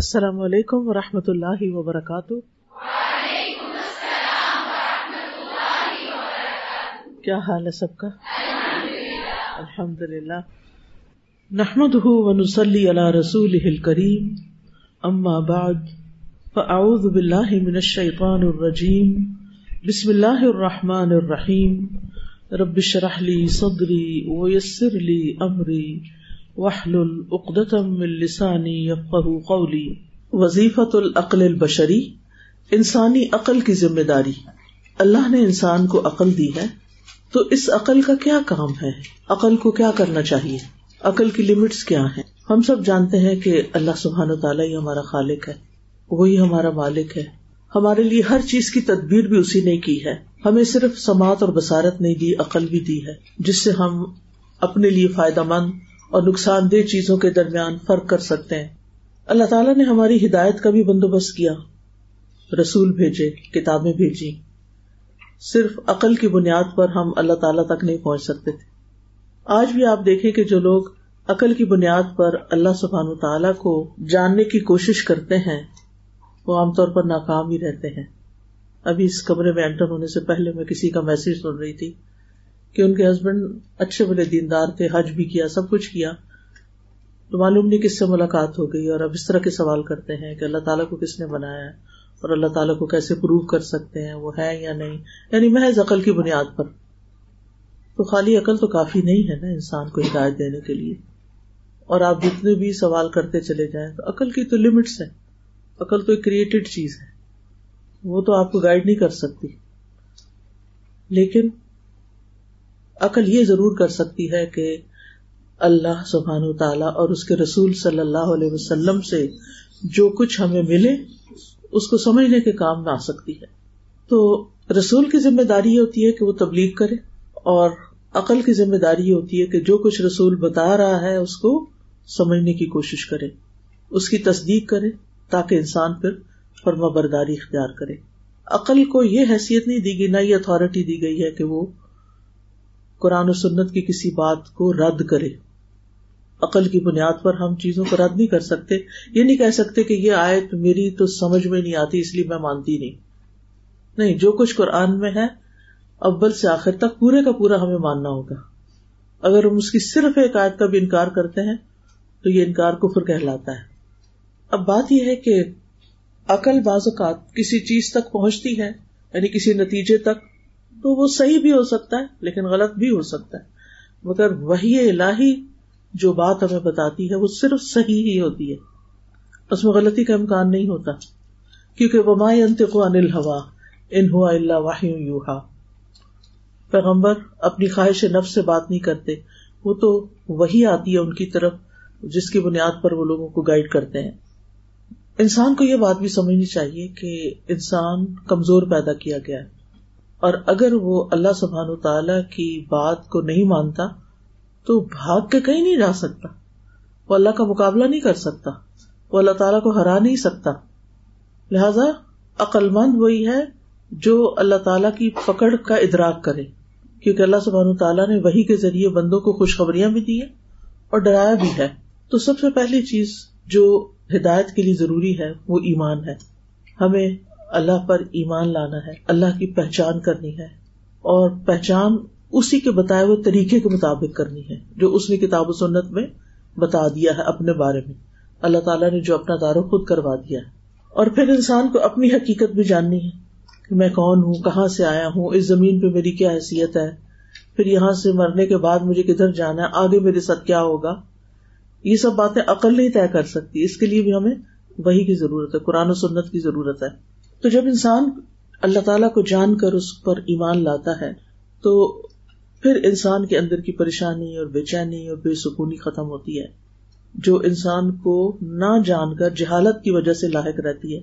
السلام علیکم و رحمۃ اللہ وبرکاتہ۔ کیا حال ہے سب کا؟ الحمد للہ نحمد ونسلی علی رسول کریم اما بعد فاعوذ باللہ من الشیطان الرجیم۔ بسم اللہ الرحمن الرحیم۔ رب اشرح لی صدری ویسر لی امری۔ وحلل عقدۃ من لسانی قولی۔ وظیفۃ العقل البشری، انسانی عقل کی ذمہ داری۔ اللہ نے انسان کو عقل دی ہے، تو اس عقل کا کیا کام ہے؟ عقل کو کیا کرنا چاہیے؟ عقل کی لمٹس کیا ہیں؟ ہم سب جانتے ہیں کہ اللہ سبحان و تعالیٰ ہی ہمارا خالق ہے، وہی ہمارا مالک ہے۔ ہمارے لیے ہر چیز کی تدبیر بھی اسی نے کی ہے۔ ہمیں صرف سماعت اور بسارت نہیں دی، عقل بھی دی ہے، جس سے ہم اپنے لیے فائدہ مند اور نقصان دہ چیزوں کے درمیان فرق کر سکتے ہیں۔ اللہ تعالیٰ نے ہماری ہدایت کا بھی بندوبست کیا۔ رسول بھیجے، کتابیں بھیجی۔ صرف عقل کی بنیاد پر ہم اللہ تعالیٰ تک نہیں پہنچ سکتے تھے۔ آج بھی آپ دیکھیں کہ جو لوگ عقل کی بنیاد پر اللہ سبحان تعالیٰ کو جاننے کی کوشش کرتے ہیں، وہ عام طور پر ناکام ہی رہتے ہیں۔ ابھی اس کمرے میں انٹر ہونے سے پہلے میں کسی کا میسج سن رہی تھی۔ کہ ان کے ہسبینڈ اچھے بڑے دیندار تھے، حج بھی کیا، سب کچھ کیا۔ تو معلوم نہیں کس سے ملاقات ہو گئی اور اب اس طرح کے سوال کرتے ہیں کہ اللہ تعالیٰ کو کس نے بنایا ہے اور اللہ تعالیٰ کو کیسے پروو کر سکتے ہیں، وہ ہے یا نہیں۔ یعنی محض عقل کی بنیاد پر۔ تو خالی عقل تو کافی نہیں ہے نا انسان کو ہدایت دینے کے لیے۔ اور آپ جتنے بھی سوال کرتے چلے جائیں تو عقل کی تو لمٹس ہے عقل تو ایک کریٹڈ چیز ہے۔ وہ تو آپ کو گائڈ نہیں کر سکتی۔ لیکن عقل یہ ضرور کر سکتی ہے کہ اللہ سبحان و تعالی اور اس کے رسول صلی اللہ علیہ وسلم سے جو کچھ ہمیں ملے، اس کو سمجھنے کے کام میں آ سکتی ہے۔ تو رسول کی ذمہ داری یہ ہوتی ہے کہ وہ تبلیغ کرے اور عقل کی ذمہ داری یہ ہوتی ہے کہ جو کچھ رسول بتا رہا ہے اس کو سمجھنے کی کوشش کرے، اس کی تصدیق کرے تاکہ انسان پھر فرما برداری اختیار کرے۔ عقل کو یہ حیثیت نہیں دی گئی، نہ یہ اتارٹی دی گئی ہے کہ وہ قرآن و سنت کی کسی بات کو رد کرے۔ عقل کی بنیاد پر ہم چیزوں کو رد نہیں کر سکتے۔ یہ نہیں کہہ سکتے کہ یہ آئے تو میری تو سمجھ میں نہیں آتی، اس لیے میں مانتی نہیں۔ نہیں، جو کچھ قرآن میں ہے، اول سے آخر تک پورے کا پورا ہمیں ماننا ہوگا۔ اگر ہم اس کی صرف ایک آیت کا بھی انکار کرتے ہیں، تو یہ انکار کفر کہلاتا ہے۔ اب بات یہ ہے کہ عقل بعض اوقات کسی چیز تک پہنچتی ہے یعنی کسی نتیجے تک تو وہ صحیح بھی ہو سکتا ہے، لیکن غلط بھی ہو سکتا ہے۔ مگر وہی الہی جو بات ہمیں بتاتی ہے، وہ صرف صحیح ہی ہوتی ہے۔ اس میں غلطی کا امکان نہیں ہوتا۔ کیونکہ وما انتقو انل ہوا ان ہوا اللہ واہ یوہا پیغمبر اپنی خواہش نفس سے بات نہیں کرتے۔ وہ تو وہی آتی ہے ان کی طرف، جس کی بنیاد پر وہ لوگوں کو گائڈ کرتے ہیں۔ انسان کو یہ بات بھی سمجھنی چاہیے کہ انسان کمزور پیدا کیا گیا ہے۔ اور اگر وہ اللہ سبحان تعالی کی بات کو نہیں مانتا، تو بھاگ کے کہیں نہیں جا سکتا۔ وہ اللہ کا مقابلہ نہیں کر سکتا۔ وہ اللہ تعالیٰ کو ہرا نہیں سکتا۔ لہذا عقل مند وہی ہے جو اللہ تعالیٰ کی پکڑ کا ادراک کرے۔ کیونکہ اللہ سبحان تعالیٰ نے وہی کے ذریعے بندوں کو خوشخبریاں بھی دی ہے اور ڈرایا بھی ہے۔ تو سب سے پہلی چیز جو ہدایت کے لیے ضروری ہے، وہ ایمان ہے۔ ہمیں اللہ پر ایمان لانا ہے، اللہ کی پہچان کرنی ہے اور پہچان اسی کے بتائے ہوئے طریقے کے مطابق کرنی ہے، جو اس نے کتاب و سنت میں بتا دیا ہے اپنے بارے میں۔ اللہ تعالیٰ نے جو اپنا دارو خود کروا دیا ہے۔ اور پھر انسان کو اپنی حقیقت بھی جاننی ہے۔ کہ میں کون ہوں، کہاں سے آیا ہوں، اس زمین پہ میری کیا حیثیت ہے؟ پھر یہاں سے مرنے کے بعد مجھے کدھر جانا ہے؟ آگے میرے ساتھ کیا ہوگا؟ یہ سب باتیں عقل نہیں طے کر سکتی، اس کے لیے بھی ہمیں وہی کی ضرورت ہے، قرآن و سنت کی ضرورت ہے۔ تو جب انسان اللہ تعالیٰ کو جان کر اس پر ایمان لاتا ہے، تو پھر انسان کے اندر کی پریشانی اور بے چینی اور بے سکونی ختم ہوتی ہے۔ جو انسان کو نہ جان کر جہالت کی وجہ سے لاحق رہتی ہے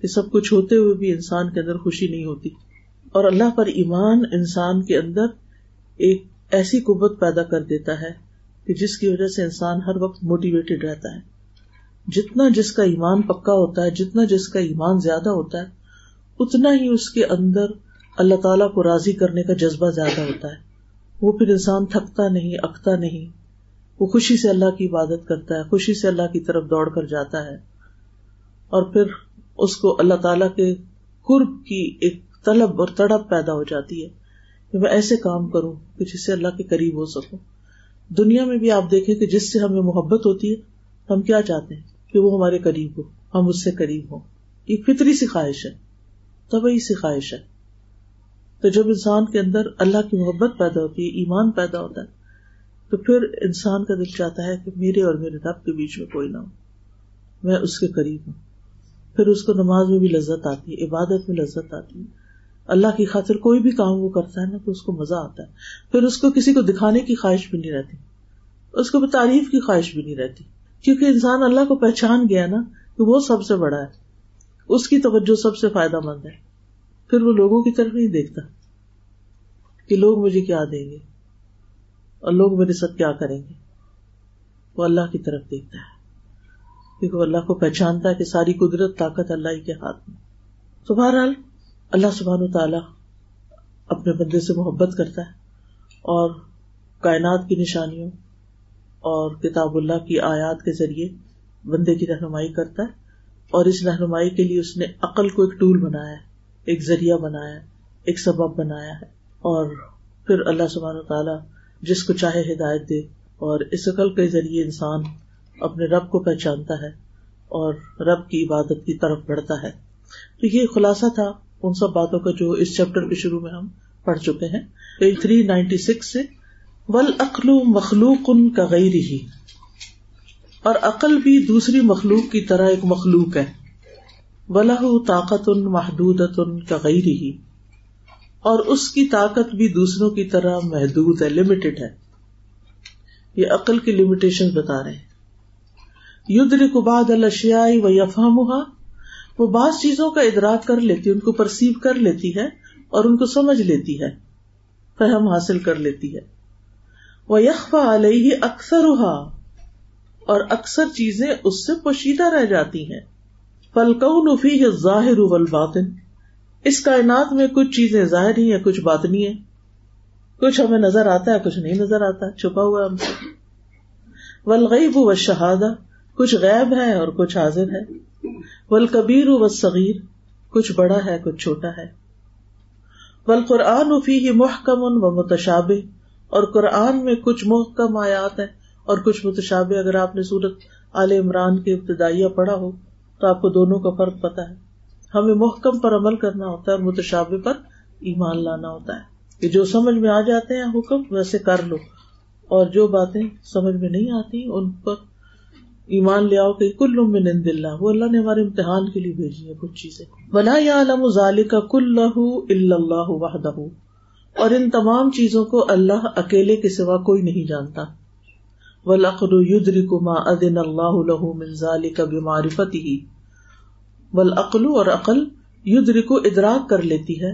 کہ سب کچھ ہوتے ہوئے بھی انسان کے اندر خوشی نہیں ہوتی۔ اور اللہ پر ایمان انسان کے اندر ایک ایسی قوت پیدا کر دیتا ہے کہ جس کی وجہ سے انسان ہر وقت موٹیویٹڈ رہتا ہے۔ جتنا جس کا ایمان پکا ہوتا ہے، جتنا جس کا ایمان زیادہ ہوتا ہے، اتنا ہی اس کے اندر اللہ تعالیٰ کو راضی کرنے کا جذبہ زیادہ ہوتا ہے۔ وہ پھر انسان تھکتا نہیں، اکتا نہیں۔ وہ خوشی سے اللہ کی عبادت کرتا ہے، خوشی سے اللہ کی طرف دوڑ کر جاتا ہے۔ اور پھر اس کو اللہ تعالی کے قرب کی ایک طلب اور تڑپ پیدا ہو جاتی ہے کہ میں ایسے کام کروں کہ جس سے اللہ کے قریب ہو سکوں۔ دنیا میں بھی آپ دیکھیں کہ جس سے ہمیں محبت ہوتی ہے، ہم کیا چاہتے ہیں؟ کہ وہ ہمارے قریب ہو، ہم اس سے قریب ہوں۔ ایک فطری سی خواہش ہے طبی سی خواہش ہے۔ تو جب انسان کے اندر اللہ کی محبت پیدا ہوتی ہے، ایمان پیدا ہوتا ہے، تو پھر انسان کا دل چاہتا ہے کہ میرے اور میرے رب کے بیچ میں کوئی نہ ہو۔ میں اس کے قریب ہوں۔ پھر اس کو نماز میں بھی لذت آتی ہے، عبادت میں لذت آتی ہے۔ اللہ کی خاطر کوئی بھی کام وہ کرتا ہے نا تو اس کو مزہ آتا ہے۔ پھر اس کو کسی کو دکھانے کی خواہش بھی نہیں رہتی، اس کو تعریف کی خواہش بھی نہیں رہتی۔ کیونکہ انسان اللہ کو پہچان گیا نا کہ وہ سب سے بڑا ہے۔ اس کی توجہ سب سے فائدہ مند ہے۔ پھر وہ لوگوں کی طرف نہیں دیکھتا کہ لوگ مجھے کیا دیں گے اور لوگ میرے ساتھ کیا کریں گے۔ وہ اللہ کی طرف دیکھتا ہے۔ کیونکہ وہ اللہ کو پہچانتا ہے کہ ساری قدرت، طاقت اللہ ہی کے ہاتھ میں۔ تو بہرحال اللہ سبحان و تعالی اپنے بندے سے محبت کرتا ہے اور کائنات کی نشانیوں اور کتاب اللہ کی آیات کے ذریعے بندے کی رہنمائی کرتا ہے اور اس رہنمائی کے لیے اس نے عقل کو ایک ٹول بنایا ہے، ایک ذریعہ بنایا ہے، ایک سبب بنایا ہے۔ اور پھر اللہ سبحان و تعالیٰ جس کو چاہے ہدایت دے اور اس عقل کے ذریعے انسان اپنے رب کو پہچانتا ہے اور رب کی عبادت کی طرف بڑھتا ہے۔ تو یہ خلاصہ تھا ان سب باتوں کا جو اس چیپٹر کے شروع میں ہم پڑھ چکے ہیں۔ پیج تھری نائنٹی سکس سے ول عقل مخلوق ان کا غیر ہی۔ اور عقل بھی دوسری مخلوق کی طرح ایک مخلوق ہے۔ ولہ طاقت ان محدود ان کا غیر ہی۔ اور اس کی طاقت بھی دوسروں کی طرح محدود ہے لمیٹڈ ہے۔ یہ عقل کی لمیٹیشن بتا رہے ہیں۔ یدھ رکباد الشیائی و یفام وہ بعض چیزوں کا ادراک کر لیتی، ان کو پرسیو کر لیتی ہے اور ان کو سمجھ لیتی ہے، فہم حاصل کر لیتی ہے۔ وہ یکفا علیہ اکثر اور اکثر چیزیں اس سے پوشیدہ رہ جاتی ہیں۔ پلکو نفی ہے ظاہر باطن اس کائنات میں کچھ چیزیں ظاہر ہی کچھ باطنی ہے کچھ ہمیں نظر آتا ہے، کچھ نہیں نظر آتا، چھپا ہوا ہم سے۔ ولغیب و شہادہ کچھ غیب ہے اور کچھ حاضر ہے۔ ول کبیر و صغیر کچھ بڑا ہے، کچھ چھوٹا ہے۔ ول قرآن فی محکم و متشاب اور قرآن میں کچھ محکم آیات ہیں اور کچھ متشاب اگر آپ نے سورت عال عمران کے ابتدائیہ پڑھا ہو تو آپ کو دونوں کا فرق پتا ہے۔ ہمیں محکم پر عمل کرنا ہوتا ہے اور متشابے پر ایمان لانا ہوتا ہے۔ کہ جو سمجھ میں آ جاتے ہیں حکم، ویسے کر لو۔ اور جو باتیں سمجھ میں نہیں آتی، ان پر ایمان لے آؤ کہ کل من عند اللہ وہ اللہ نے ہمارے امتحان کے لیے بھیجی ہے کچھ چیزیں۔ بنا یا علم ذالک کل اللہ وحدہ اور ان تمام چیزوں کو اللہ اکیلے کے سوا کوئی نہیں جانتا۔ والعقل يدرك ما اذن اللہ له من ذالک بمعرفته۔ والعقل اور عقل يدرك ادراک کر لیتی ہے۔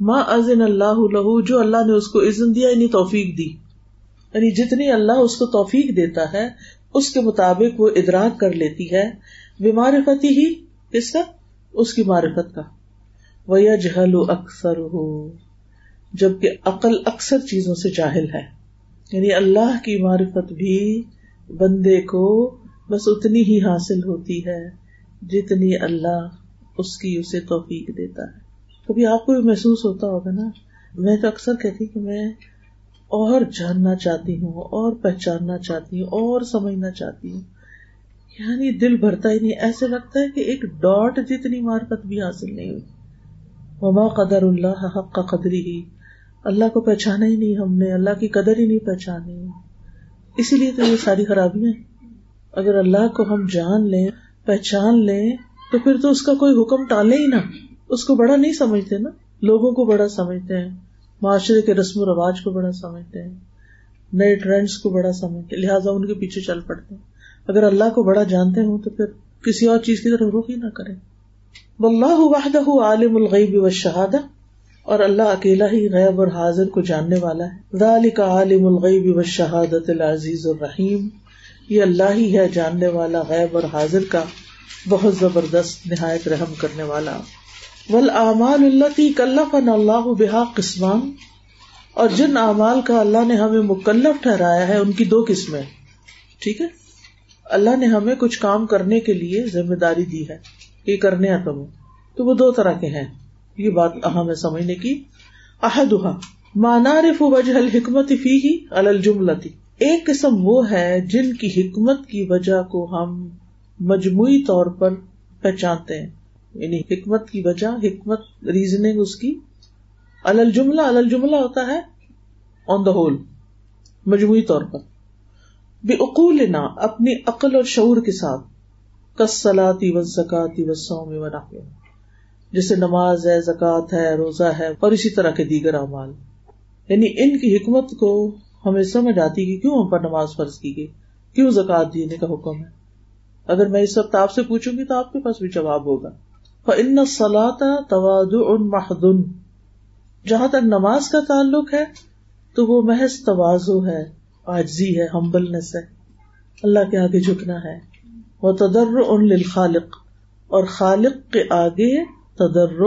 ما اذن اللہ له جو اللہ نے اس کو اذن دیا یعنی توفیق دی۔ یعنی جتنی اللہ اس کو توفیق دیتا ہے، اس کے مطابق وہ ادراک کر لیتی ہے۔ بیمارفتی ہی کس کا؟ اس کی معرفت کا۔ وہ جہل اکثر ہو جبکہ عقل اکثر چیزوں سے جاہل ہے۔ یعنی اللہ کی معرفت بھی بندے کو بس اتنی ہی حاصل ہوتی ہے جتنی اللہ اس کی اسے توفیق دیتا ہے۔ کبھی آپ کو بھی محسوس ہوتا ہوگا نا، میں تو اکثر کہتی کہ میں اور جاننا چاہتی ہوں، اور پہچاننا چاہتی ہوں، اور سمجھنا چاہتی ہوں۔ یعنی دل بھرتا ہی نہیں، ایسے لگتا ہے کہ ایک ڈاٹ جتنی مارکت بھی حاصل نہیں ہوئی۔ وما قدر اللہ حق کا قدری ہی اللہ کو پہچانا ہی نہیں ہم نے، اللہ کی قدر ہی نہیں پہچانی۔ اسی لیے تو یہ ساری خرابیاں اگر اللہ کو ہم جان لیں، پہچان لیں، تو پھر تو اس کا کوئی حکم ٹالے ہی نہ۔ اس کو بڑا نہیں سمجھتے نا۔ لوگوں کو بڑا سمجھتے ہیں۔ معاشرے کے رسم و رواج کو بڑا سمجھتے ہیں۔ نئے ٹرینڈس کو بڑا سمجھتے لہٰذا ان کے پیچھے چل پڑتے ہیں۔ اگر اللہ کو بڑا جانتے ہوں تو پھر کسی اور چیز کی طرف رخ ہی نہ کرے اللہ وحدہ عالم الغیب و شہادہ اور اللہ اکیلا ہی غیب اور حاضر کو جاننے والا ہے۔ ذالک عالم الغیب و شہادت العزیز الرحیم۔ یہ اللہ ہی ہے جاننے والا، غیب اور حاضر کا بہت زبردست نہایت رحم کرنے والا۔ ول اعمال اللہ کلف اللہ بحا قسمان اور جن اعمال کا اللہ نے ہمیں مکلف ٹھہرایا ہے، ان کی دو قسمیں ٹھیک ہے؟ اللہ نے ہمیں کچھ کام کرنے کے لیے ذمہ داری دی ہے۔ یہ کرنے ہیں تمہیں تو وہ دو طرح کے ہیں۔ یہ بات ہاں اہم ہے سمجھنے کی۔ احدہ مانارف وجہ الحکمت فی ہی الجملتی۔ ایک قسم وہ ہے جن کی حکمت کی وجہ کو ہم مجموعی طور پر پہچانتے ہیں۔ یعنی حکمت کی وجہ، حکمت ریزننگ اس کی۔ الجملہ الجملہ ہوتا ہے آن دا ہول مجموعی طور پر۔ بے اقول نہ اپنی عقل اور شعور کے ساتھ۔ کسلاتی و زکاتی و سوم و جیسے نماز ہے، زکوٰۃ ہے، روزہ ہے اور اسی طرح کے دیگر اعمال۔ یعنی ان کی حکمت کو ہمیں سمجھ آتی کہ کیوں ہم پر نماز فرض کی گئی؟ کیوں زکات دینے کا حکم ہے؟ اگر میں اس وقت آپ سے پوچھوں گی تو آپ کے پاس بھی جواب ہوگا۔ ان سلاتا تواد محدن جہاں تک نماز کا تعلق ہے، تو وہ محض توازو ہے آجزی ہے، ہمبلنس ہے۔ اللہ کے آگے جھکنا ہے۔ وہ تدر ان للخالق۔ اور خالق کے آگے تدر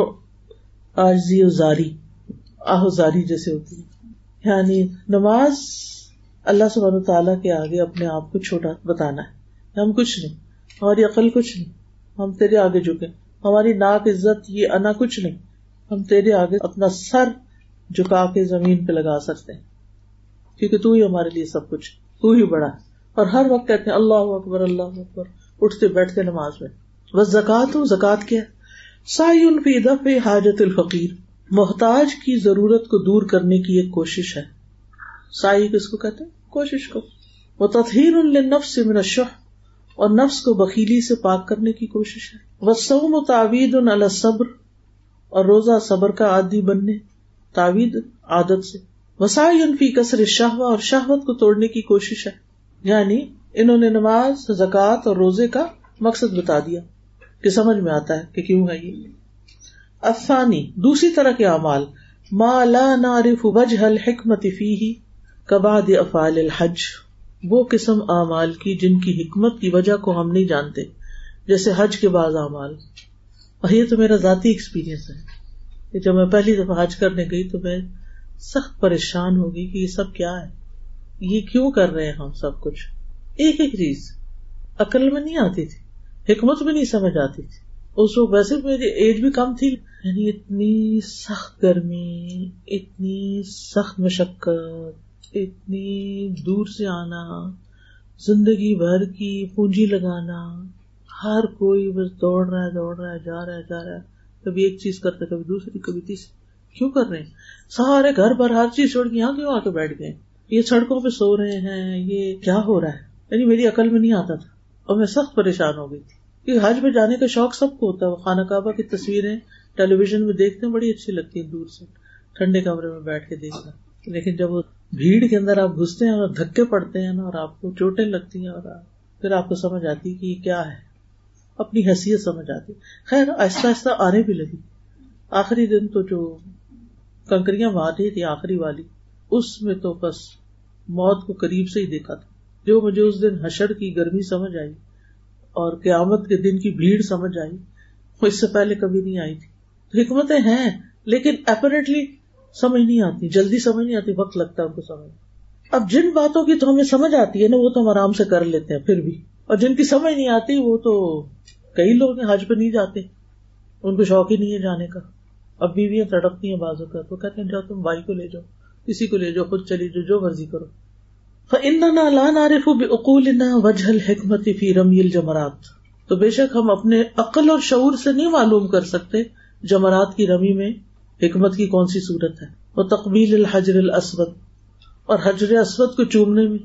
آجزی زاری آہزاری جیسے ہوتی ہے یعنی نماز اللہ سب تعالیٰ کے آگے اپنے آپ کو چھوٹا بتانا ہے۔ ہم کچھ نہیں، ہماری عقل کچھ نہیں، ہم تیرے آگے جھکے۔ ہماری ناک عزت، یہ انا کچھ نہیں۔ ہم تیرے آگے اپنا سر جھکا کے زمین پہ لگا سکتے ہیں۔ کیونکہ تو ہی ہمارے لیے سب کچھ تو ہی بڑا ہے۔ اور ہر وقت کہتے ہیں، اللہ اکبر اللہ اکبر، اٹھتے بیٹھتے نماز میں۔ بس زکات ہو زکات کیا سائن فی دف حاجت الفقیر، محتاج کی ضرورت کو دور کرنے کی ایک کوشش ہے۔ سائی کس کو کہتے کوشش کو۔ وہ تطہیر النفس من الشح، اور نفس کو بکیلی سے پاک کرنے کی کوشش ہے۔ وہ سوم و تعوید الصبر، اور روزہ صبر کا عادی بننے تعوید عادت سے۔ وسائل فی کثر شہوا اور شہوت کو توڑنے کی کوشش ہے۔ یعنی انہوں نے نماز، زکوٰۃ اور روزے کا مقصد بتا دیا۔ کہ سمجھ میں آتا ہے کہ کیوں ہے یہ۔ افانی دوسری طرح کے اعمال، ما لا نعرف وجہ الحکمت فی کباد افعال الحج۔ وہ قسم اعمال کی جن کی حکمت کی وجہ کو ہم نہیں جانتے، جیسے حج کے بعض اعمال۔ اور یہ تو میرا ذاتی ایکسپیرئنس ہے کہ جب میں پہلی دفعہ حج کرنے گئی تو میں سخت پریشان ہوگی کہ یہ سب کیا ہے۔ یہ کیوں کر رہے ہیں ہم سب کچھ؟ ایک ایک چیز، عقل میں نہیں آتی تھی۔ حکمت بھی نہیں سمجھ آتی تھی۔ اس وقت ویسے میری ایج بھی کم تھی۔ یعنی اتنی سخت گرمی، اتنی سخت مشقت، اتنی دور سے آنا، زندگی بھر کی پونجی لگانا، ہر کوئی بس دوڑ رہا ہے، دوڑ رہا ہے، جا رہا ہے، جا رہا ہے۔ کبھی ایک چیز کرتا کبھی دوسری، کبھی تیسری۔ کیوں کر رہے ہیں؟ سارے گھر پر ہر چیز چھوڑ کے یہاں کیوں آ کے بیٹھ گئے یہ سڑکوں پہ سو رہے ہیں، یہ کیا ہو رہا ہے؟ یعنی میری عقل میں نہیں آتا تھا۔ اور میں سخت پریشان ہو گئی تھی۔ کہ حج میں جانے کا شوق سب کو ہوتا ہے۔ وہ خانہ کعبہ کی تصویریں ٹیلی ویژن میں دیکھتے ہیں، بڑی اچھی لگتی ہیں دور سے۔ ٹھنڈے کمرے میں بیٹھ کے دیکھنا۔ لیکن جب وہ بھیڑ کے اندر آپ گھستے ہیں اور دھکے پڑتے ہیں نا، اور آپ کو چوٹیں لگتی ہیں اور پھر آپ کو سمجھ آتی کہ یہ کیا ہے۔ اپنی حیثیت سمجھ آتی۔ خیر، آہستہ آہستہ آنے بھی لگی۔ آخری دن تو جو کنکریاں رہی تھی آخری والی، اس میں تو بس موت کو قریب سے ہی دیکھا تھا۔ جو مجھے اس دن حشر کی گرمی سمجھ آئی اور قیامت کے دن کی بھیڑ سمجھ آئی، وہ اس سے پہلے کبھی نہیں آئی تھی۔ تو حکمتیں ہیں، لیکن اپریٹلی سمجھ نہیں آتی، جلدی سمجھ نہیں آتی، وقت لگتا ہے ان کو سمجھ اب جن باتوں کی تو ہمیں سمجھ آتی ہے نا، وہ تو ہم آرام سے کر لیتے ہیں پھر بھی۔ اور جن کی سمجھ نہیں آتی، وہ تو کئی لوگ حج پہ نہیں جاتے۔ ان کو شوق ہی نہیں ہے جانے کا۔ اب بیویاں تڑپتی ہیں بازو کا تو کہتے ہیں، جاؤ تم بھائی کو لے جاؤ، کسی کو لے جاؤ، خود چلی جاؤ، جو مرضی کرو۔ اقول وجہ حکمت فی رمی الجمرات تو بے شک ہم اپنے عقل اور شعور سے نہیں معلوم کر سکتے جمرات کی رمی میں حکمت کی کون سی صورت ہے۔ وہ تقبیل الحجر الاسود اور حجر اسود کو چومنے میں۔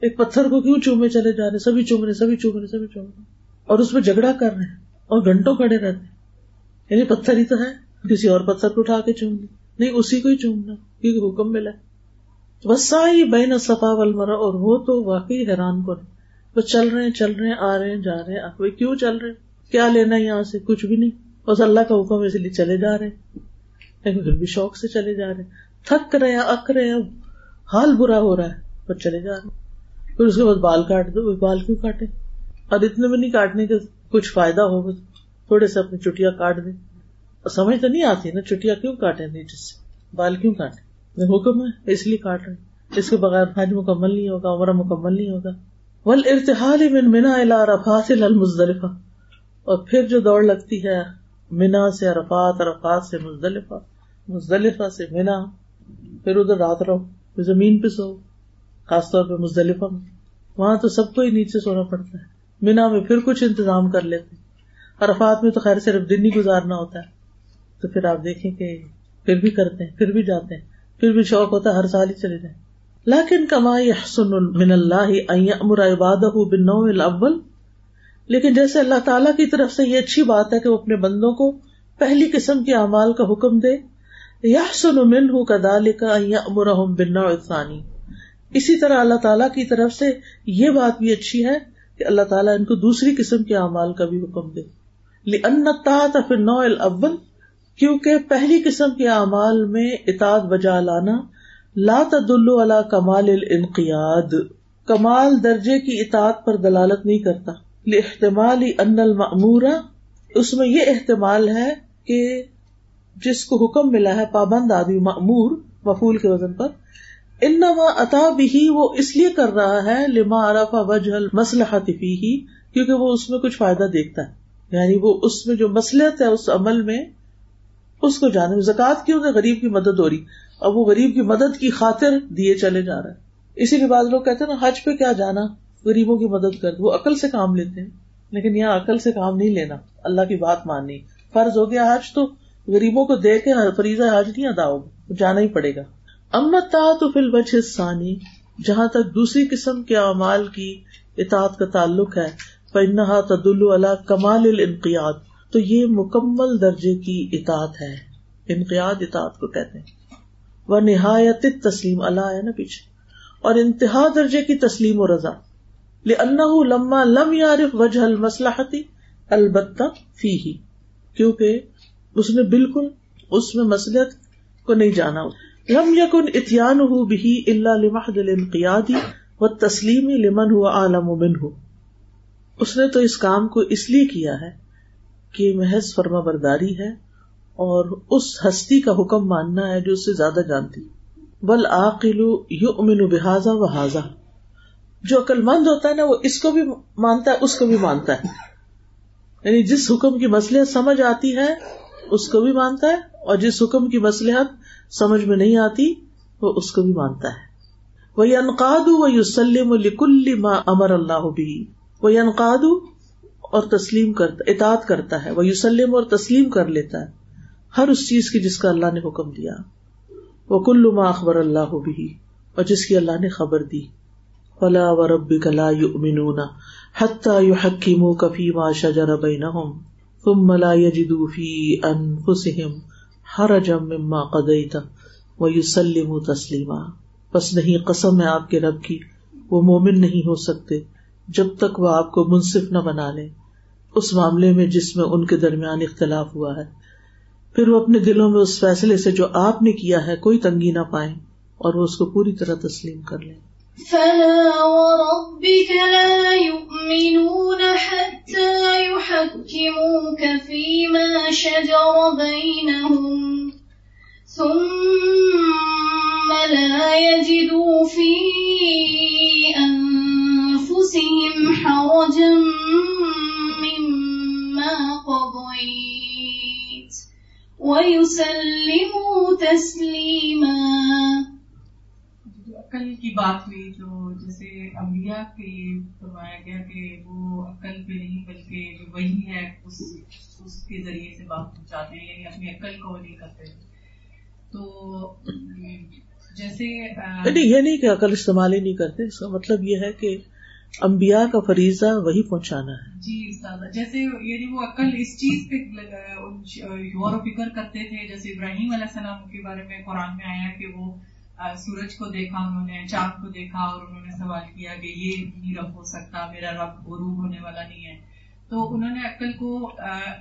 ایک پتھر کو کیوں چومے چلے جا رہے سبھی چوم رہے سبھی چوم رہے سبھی چوم رہے اور اس پہ جھگڑا کر رہے ہیں اور گھنٹوں کھڑے رہتے یعنی پتھر ہی تو ہے، کسی اور پتھر کو اٹھا کے چوم لی نہیں، اسی کو ہی چومنا، کیونکہ حکم ملا۔ وسا ہی بین صفا والمرا اور وہ تو واقعی حیران کر بس چل رہے ہیں، چل رہے ہیں، آ رہے ہیں، جا رہے ہیں۔ کیوں چل رہے کیا لینا ہے یہاں سے؟ کچھ بھی نہیں۔ بس اللہ کا حکم اس لیے چلے جا رہے لیکن پھر بھی شوق سے چلے جا رہے تھک رہے ہیں، اک رہے ہیں۔ حال برا ہو رہا ہے بس چلے جا رہے پھر اس کے بعد بال کاٹ دو۔ بال کیوں کاٹے؟ اور اتنے میں نہیں کاٹنے کے کچھ فائدہ ہوگا۔ تھوڑے سے اپنی چٹیا کاٹ دیں۔ سمجھ تو نہیں آتی نا چٹیا کیوں کاٹے نہیں جس سے؟ بال کیوں کاٹے حکم ہے۔ اس لیے کاٹ رہے اس کے بغیر حج مکمل نہیں ہوگا، عمرہ مکمل نہیں ہوگا۔ ول ارتحال من منا الا المزدلفہ اور پھر جو دوڑ لگتی ہے مینا سے ارفات ارفات سے مزدلفہ مزدلفہ سے مینا پھر ادھر رات رہو زمین پہ سو۔ خاص طور پہ مزدلفہ میں۔ وہاں تو سب کو ہی نیچے سونا پڑتا ہے۔ مینا میں پھر کچھ انتظام کر لیتے عرفات میں تو خیر صرف دن ہی گزارنا ہوتا ہے۔ تو پھر آپ دیکھیں کہ پھر بھی کرتے ہیں، پھر بھی جاتے ہیں۔ پھر بھی شوق ہوتا ہے ہر سال ہی چلے جائیں۔ لاکن کمائی حسن من اللہ امر عباد الاول۔ لیکن جیسے اللہ تعالیٰ کی طرف سے یہ اچھی بات ہے کہ وہ اپنے بندوں کو پہلی قسم کے اعمال کا حکم دے۔ یا سن من ہوں کدال کا امر اسی طرح اللہ تعالیٰ کی طرف سے یہ بات بھی اچھی ہے کہ اللہ تعالیٰ ان کو دوسری قسم کے اعمال کا بھی حکم دے۔ نو الاول کیونکہ پہلی قسم کے اعمال میں اطاعت بجا لانا، لا تدل علی کمال الانقیاد، کمال درجے کی اطاعت پر دلالت نہیں کرتا۔ احتمال ان المعمورہ اس میں یہ احتمال ہے کہ جس کو حکم ملا ہے پابند آدمی معمور مفول کے وزن پر، انما عطا بھی وہ اس لیے کر رہا ہے، لما عرفا وجہ مسلحت فی کیونکہ وہ اس میں کچھ فائدہ دیکھتا ہے۔ یعنی وہ اس میں جو مسلحت ہے، اس عمل میں اس کو جانے زکات کیوں کہ غریب کی مدد ہو رہی۔ اب وہ غریب کی مدد کی خاطر دیے چلے جا رہا ہے اسی لیے بعض لوگ کہتے ہیں نا، حج پہ کیا جانا؟ غریبوں کی مدد کر۔ وہ عقل سے کام لیتے ہیں، لیکن یہاں عقل سے کام نہیں لینا۔ اللہ کی بات ماننی۔ فرض ہو گیا حج تو غریبوں کو دے کے فریضہ حج نہیں ادا ہوگا جانا ہی پڑے گا۔ امت تو فل بچ ثانی جہاں تک دوسری قسم کے اعمال کی اطاعت کا تعلق ہے پنہا تدل اللہ کمال الانقیاد تو یہ مکمل درجے کی اطاعت ہے، انقیاد اطاعت کو کہتے ہیں۔ وہ نہایت تسلیم اللہ ہے نا پیچھے۔ اور انتہا درجے کی تسلیم و رضا۔ لما لم یارف وجہ المسلحتی البتہ فی ہی کیونکہ اس نے بالکل اس میں مسلحت کو نہیں جانا۔ لم یکن اتیان ہو بھی اللہ لمحد الانقیادی و تسلیم لمن ہوا عالم من ہو اس نے تو اس کام کو اس لیے کیا ہے کہ محض فرما برداری ہے اور اس ہستی کا حکم ماننا ہے جو اس سے زیادہ جانتی۔ بل عقل یو امن بحاظہ و حاضہ جو عقل مند ہوتا ہے نا، وہ اس کو بھی مانتا ہے، اس کو بھی مانتا ہے۔ یعنی جس حکم کی مسلحت سمجھ آتی ہے، اس کو بھی مانتا ہے، اور جس حکم کی مسلحت سمجھ میں نہیں آتی، وہ اس کو بھی مانتا ہے۔ وہ انقاد و یوسلم لکل ما امر اللہ بھی وہ انقاد اور تسلیم کرتا، اطاعت کرتا ہے وہ یوسلم اور تسلیم کر لیتا ہے۔ ہر اس چیز کی جس کا اللہ نے حکم دیا۔ وہ کل ما اخبر اللہ بھی اور جس کی اللہ نے خبر دی۔ فلا و رب کلا یؤمنون حتى يحكموك فيما شجر بينهم ثم لا يجدوا في انفسهم حرجا مما قضيت ويسلموا تسلیما۔ بس نہیں، قسم ہے آپ کے رب کی، وہ مومن نہیں ہو سکتے جب تک وہ آپ کو منصف نہ بنا لے اس معاملے میں جس میں ان کے درمیان اختلاف ہوا ہے۔ پھر وہ اپنے دلوں میں اس فیصلے سے جو آپ نے کیا ہے کوئی تنگی نہ پائے اور وہ اس کو پوری طرح تسلیم کر لیں۔ فلا وربك لا يؤمنون حتى يحكموك فيما شجر بينهم ثم لا يجدوا في أنفسهم حرجا قضيت ويسلموا تسليما. عقل کی بات ہوئی جو جیسے امبیا کے فرمایا گیا کہ وہ عقل پہ نہیں بلکہ جو وہی ہے اس اس کے ذریعے سے بات پہنچاتے ہیں یعنی اپنی عقل کو نہیں کرتے۔ تو جیسے یعنی یہ نہیں کہ عقل استعمال ہی نہیں کرتے اس کا مطلب یہ ہے کہ امبیا کا فریضہ وہی پہنچانا ہے۔ جی جیسے یعنی وہ عقل اس چیز پہ غور و فکر کرتے تھے جیسے ابراہیم علیہ السلام کے بارے میں قرآن میں آیا کہ وہ سورج کو دیکھا انہوں نے چاند کو دیکھا اور انہوں نے سوال کیا کہ یہ نہیں رب ہو سکتا میرا رب غروب ہونے والا نہیں ہے۔ تو انہوں نے عقل کو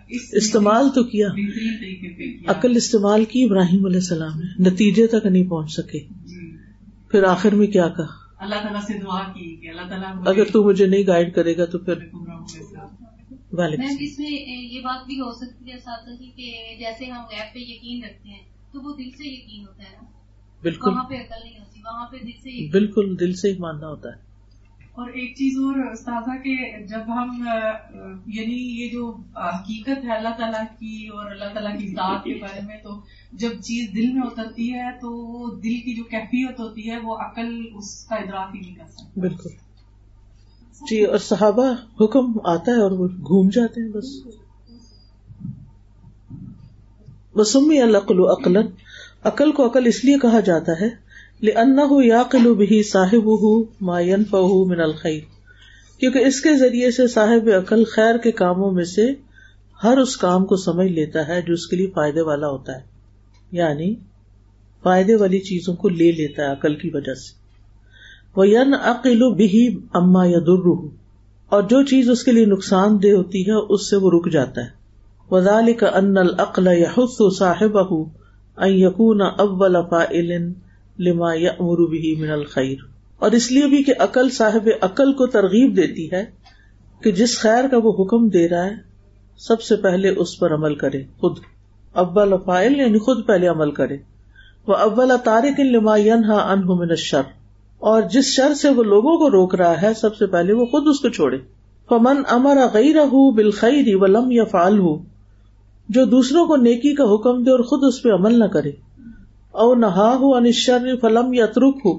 استعمال تو کیا۔ بہترین طریقے پہ عقل استعمال کی ابراہیم علیہ السلام نے نتیجے تک نہیں پہنچ سکے۔ جی۔ پھر آخر میں کیا کہا؟ اللہ تعالیٰ سے دعا کی کہ اللہ تعالیٰ اگر تو مجھے نہیں گائیڈ کرے گا تو پھر میم اس میں یہ بات بھی ہو سکتی ہے کہ جیسے ہم ایپ پہ یقین رکھتے ہیں تو وہ دل سے یقین ہوتا ہے نا؟ بالکل۔ وہاں پہ عقل نہیں ہوتی وہاں پہ دل سے بالکل دل سے ہی ماننا ہوتا ہے۔ اور ایک چیز اور استاذہ کہ جب ہم یعنی یہ جو حقیقت ہے اللہ تعالیٰ کی اور اللہ تعالیٰ کی ذات کے بارے میں، تو جب چیز دل میں اترتی ہے تو وہ دل کی جو کیفیت ہوتی ہے، وہ عقل اس کا ادراک ہی نہیں کر سکتی۔ بالکل۔ جی اور صحابہ حکم آتا ہے اور وہ گھوم جاتے ہیں بس۔ بسمی العقل عقل عقل کو عقل اس لیے کہا جاتا ہے یا قلو بھی صاحب ماین فہ من الخیر کیونکہ اس کے ذریعے سے صاحب عقل خیر کے کاموں میں سے ہر اس کام کو سمجھ لیتا ہے جو اس کے لیے فائدے والا ہوتا ہے۔ یعنی فائدے والی چیزوں کو لے لیتا ہے عقل کی وجہ سے۔ وہ ین عقل بھی اما یا در اور جو چیز اس کے لیے نقصان دہ ہوتی ہے اس سے وہ رک جاتا ہے۔ وزال کا ان العقل یا صاحب یقون اول فائل لما یا بھی من الخیر۔ اور اس لیے بھی کہ عقل صاحب عقل کو ترغیب دیتی ہے کہ جس خیر کا وہ حکم دے رہا ہے، سب سے پہلے اس پر عمل کرے، خود۔ اول فائل یعنی خود پہلے عمل کرے۔ وہ اول تارک لما ان من الشر۔ اور جس شر سے وہ لوگوں کو روک رہا ہے، سب سے پہلے وہ خود اس کو چھوڑے۔ فمن امر غیر بالخیر ولم یا فال ہو جو دوسروں کو نیکی کا حکم دے اور خود اس پہ عمل نہ کرے۔ او نہا ہو انشر فلم یا ترک ہو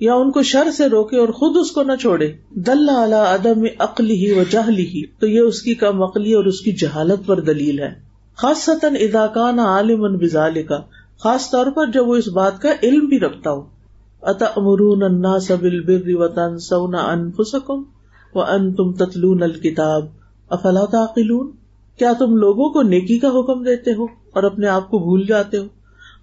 یا ان کو شر سے روکے اور خود اس کو نہ چھوڑے۔ دل عدم عقلی ہی و جہلی ہی تو یہ اس کی کم عقلی اور اس کی جہالت پر دلیل ہے۔ خاص سطن اداکان عالم بزال کا خاص طور پر جب وہ اس بات کا علم بھی رکھتا ہو۔ اتا امرون انا سبل بر وطن سونا ان فسکم و ان تم تتلون الکتاب افلا تعقلون؟ کیا تم لوگوں کو نیکی کا حکم دیتے ہو اور اپنے آپ کو بھول جاتے ہو؟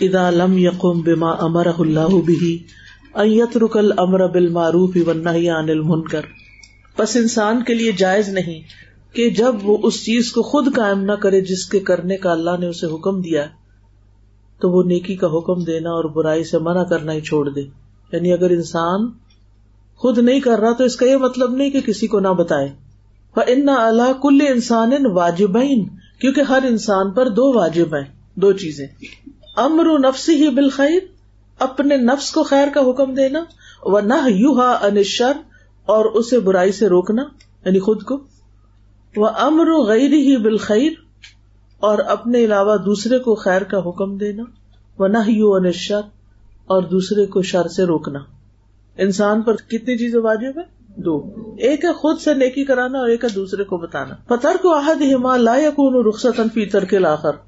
اذا لم يقم بما امره الله به ان يترك الامر بالمعروف والنهي عن المنکر۔ بس انسان کے لیے جائز نہیں کہ جب وہ اس چیز کو خود قائم نہ کرے جس کے کرنے کا اللہ نے اسے حکم دیا تو وہ نیکی کا حکم دینا اور برائی سے منع کرنا ہی چھوڑ دے۔ یعنی اگر انسان خود نہیں کر رہا تو اس کا یہ مطلب نہیں کہ کسی کو نہ بتائے۔ ان اللہ کل انسان واجبین کیونکہ ہر انسان پر دو واجب ہیں، دو چیزیں۔ امر نفسی ہی بالخیر، اپنے نفس کو خیر کا حکم دینا و نہ یو ہا انشر اور اسے برائی سے روکنا یعنی خود کو۔ وہ امر غیر ہی بالخیر اور اپنے علاوہ دوسرے کو خیر کا حکم دینا۔ وہ نہ یو انشر اور دوسرے کو شر سے روکنا۔ انسان پر کتنی چیزیں واجب ہے دو۔ ایک ہے خود سے نیکی کرانا اور ایک ہے دوسرے کو بتانا۔ پتھر کو عہد ہما لا یقون رخصت فی ترک لاخر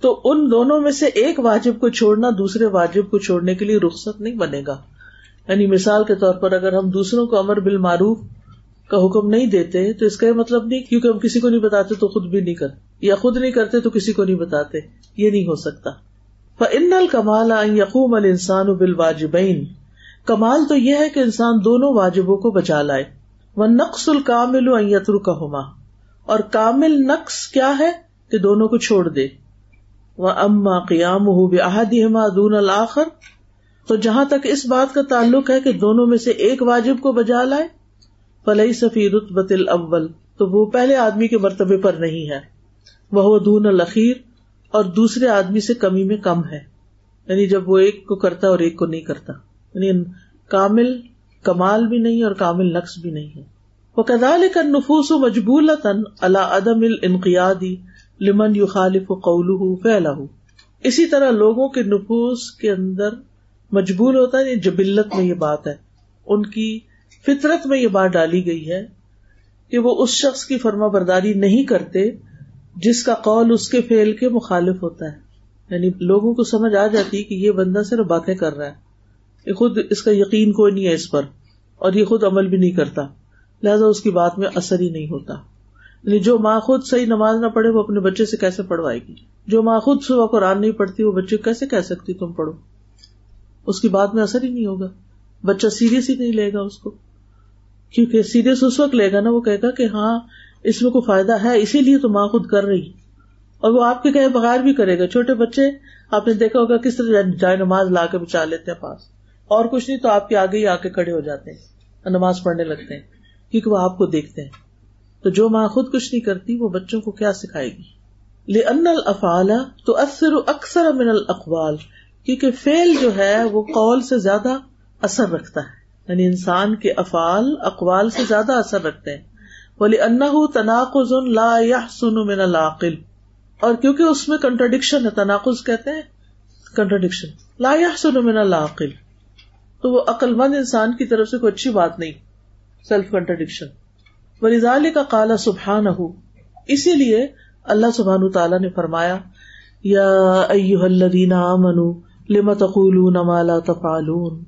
تو ان دونوں میں سے ایک واجب کو چھوڑنا دوسرے واجب کو چھوڑنے کے لیے رخصت نہیں بنے گا۔ یعنی مثال کے طور پر اگر ہم دوسروں کو امر بال معروف کا حکم نہیں دیتے تو اس کا یہ مطلب نہیں کیونکہ ہم کسی کو نہیں بتاتے تو خود بھی نہیں کرتے یا خود نہیں کرتے تو کسی کو نہیں بتاتے۔ یہ نہیں ہو سکتا۔ ان الکمال یقوم ال انسان بال واجبین کمال تو یہ ہے کہ انسان دونوں واجبوں کو بچا لائے۔ وہ نقص الکامل یتر کا ہوما اور کامل نقص کیا ہے کہ دونوں کو چھوڑ دے۔ وہ اما قیام ہو دون الآخر تو جہاں تک اس بات کا تعلق ہے کہ دونوں میں سے ایک واجب کو بجا لائے فلئی صفی رتبت الاول تو وہ پہلے آدمی کے مرتبے پر نہیں ہے۔ وہ دون الخیر اور دوسرے آدمی سے کمی میں کم ہے۔ یعنی جب وہ ایک کو کرتا اور ایک کو نہیں کرتا۔ یعنی کامل کمال بھی نہیں اور کامل نقص بھی نہیں ہے۔ وہ کدال کا نفوس و مجبول اللہ عدم الانقیادی لمن یو خالف قول فیلا اسی طرح لوگوں کے نفوس کے اندر مجبور ہوتا ہے یعنی جبلت میں یہ بات ہے۔ ان کی فطرت میں یہ بات ڈالی گئی ہے کہ وہ اس شخص کی فرما برداری نہیں کرتے جس کا قول اس کے فیل کے مخالف ہوتا ہے۔ یعنی لوگوں کو سمجھ آ جاتی کہ یہ بندہ صرف باتیں کر رہا ہے۔ یہ خود اس کا یقین کوئی نہیں ہے اس پر اور یہ خود عمل بھی نہیں کرتا۔ لہذا اس کی بات میں اثر ہی نہیں ہوتا۔ یعنی جو ماں خود صحیح نماز نہ پڑھے وہ اپنے بچے سے کیسے پڑھوائے گی؟ جو ماں خود صبح قرآن نہیں پڑھتی وہ بچے کیسے کہہ سکتی تم پڑھو؟ اس کی بات میں اثر ہی نہیں ہوگا۔ بچہ سیریس ہی نہیں لے گا اس کو۔ کیونکہ سیریس اس وقت لے گا نا وہ کہے گا کہ ہاں اس میں کوئی فائدہ ہے، اسی لیے تو ماں خود کر رہی۔ اور وہ آپ کے کہے بغیر بھی کرے گا۔ چھوٹے بچے، آپ نے دیکھا ہوگا کس طرح جائے نماز لا کے بچا لیتے ہیں پاس۔ اور کچھ نہیں تو آپ کے آگے ہی آ کے کھڑے ہو جاتے ہیں، نماز پڑھنے لگتے ہیں، کیونکہ وہ آپ کو دیکھتے ہیں۔ تو جو ماں خود کچھ نہیں کرتی، وہ بچوں کو کیا سکھائے گی؟ ان الفال تو اثر اکثر من الاقوال کیونکہ فیل جو ہے، وہ قول سے زیادہ اثر رکھتا ہے۔ یعنی انسان کے افعال اقوال سے زیادہ اثر رکھتے ہیں۔ بولی ان تناقض لا سن من العقل اور کیونکہ اس میں کنٹرڈکشن ہے، تناقض کہتے ہیں کنٹرڈکشن لا سن من العقل تو وہ عقل مند انسان کی طرف سے کوئی اچھی بات نہیں سیلف کنٹرڈکشن ولیزال کا کالا سبحان ہو اسی لیے اللہ سبحان تعالیٰ نے فرمایا، یا الذین آمنوا، لم تقولون ما لا تفعلون؟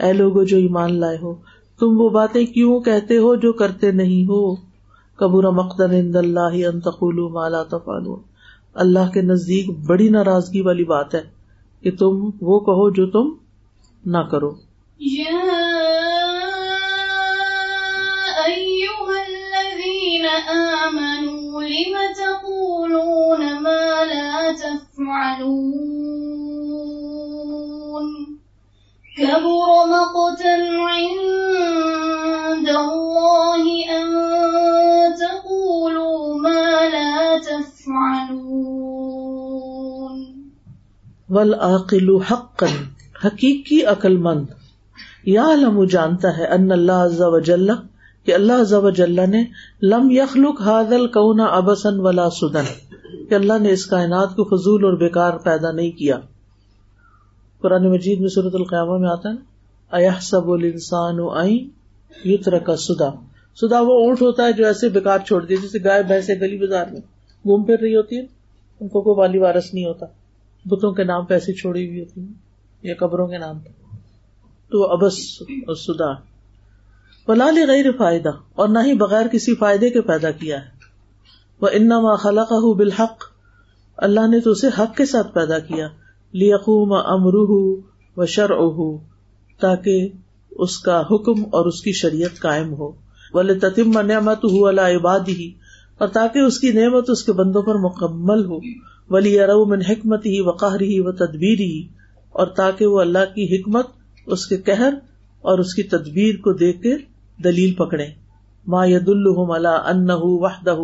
اے لوگو جو ایمان لائے ہو، تم وہ باتیں کیوں کہتے ہو جو کرتے نہیں ہو؟ کبور مقدر اللہ مالا تفال اللہ کے نزدیک بڑی ناراضگی والی بات ہے کہ تم وہ کہو جو تم نہ کرو۔ yeah. آمنوا، لم تقولون ما لا تفعلون؟ كبر مقتا عند الله أن تقولوا ما لا تفعلون. والعاقل حقا، حقیقی عقل مند یا علم جانتا ہے ان اللہ عز و جل کہ اللہ عز و جل نے لم یخلق هذا الكون ابسا ولا سدن کہ اللہ نے اس کائنات کو فضول اور بیکار پیدا نہیں کیا۔ قرآن مجید میں صورت القیامہ میں آتا ہے اہ سب السان یتر کا سدا سدا وہ اونٹ ہوتا ہے جو ایسے بےکار چھوڑ دیا جیسے گائے بھینسے گلی بازار میں گھوم پھر رہی ہوتی ہے ان کو کوئی والی وارس نہیں ہوتا۔ بتوں کے نام پہ ایسی چھوڑی ہوئی ہوتی ہے یا قبروں کے نام پہ۔ تو ابس اور سدا بلال غیر فائدہ، اور نہ ہی بغیر کسی فائدے کے پیدا کیا ہے۔ وہ انما خلق بالحق، اللہ نے تو اسے حق کے ساتھ پیدا کیا۔ لیقوم امروہ و شرع تاکہ اس کا حکم اور اس کی شریعت قائم ہو۔ ولی تتم نعمت ہو اللہ عباد ہی اور تاکہ اس کی نعمت اس کے بندوں پر مکمل ہو۔ ولی ارو من حکمت ہی وقار ہی و تدبیر ہی اور تاکہ وہ اللہ کی حکمت، اس کے قہر اور اس کی تدبیر کو دیکھ کے دلیل پکڑے ما ید الحم اللہ ان وحدہ